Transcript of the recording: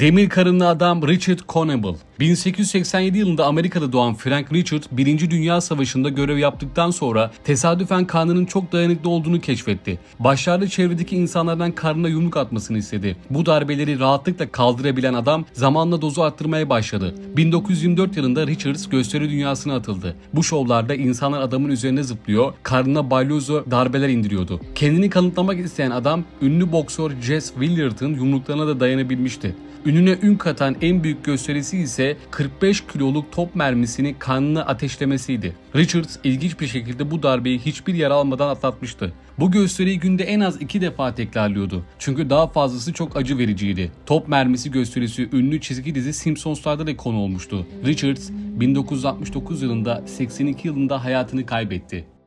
Demir karınlı adam Richard Conable. 1887 yılında Amerika'da doğan Frank Richard, 1. Dünya Savaşı'nda görev yaptıktan sonra tesadüfen karnının çok dayanıklı olduğunu keşfetti. Başlarda çevredeki insanlardan karnına yumruk atmasını istedi. Bu darbeleri rahatlıkla kaldırabilen adam zamanla dozu arttırmaya başladı. 1924 yılında Richards gösteri dünyasına atıldı. Bu şovlarda insanlar adamın üzerine zıplıyor, karnına balyozu darbeler indiriyordu. Kendini kanıtlamak isteyen adam ünlü boksör Jess Willard'ın yumruklarına da dayanabilmişti. Ününe ün katan en büyük gösterisi ise 45 kiloluk top mermisini kanını ateşlemesiydi. Richards ilginç bir şekilde bu darbeyi hiçbir yara almadan atlatmıştı. Bu gösteriyi günde en az iki defa tekrarlıyordu. Çünkü daha fazlası çok acı vericiydi. Top mermisi gösterisi ünlü çizgi dizi Simpsons'larda da konu olmuştu. Richards 1969 yılında 82 yılında hayatını kaybetti.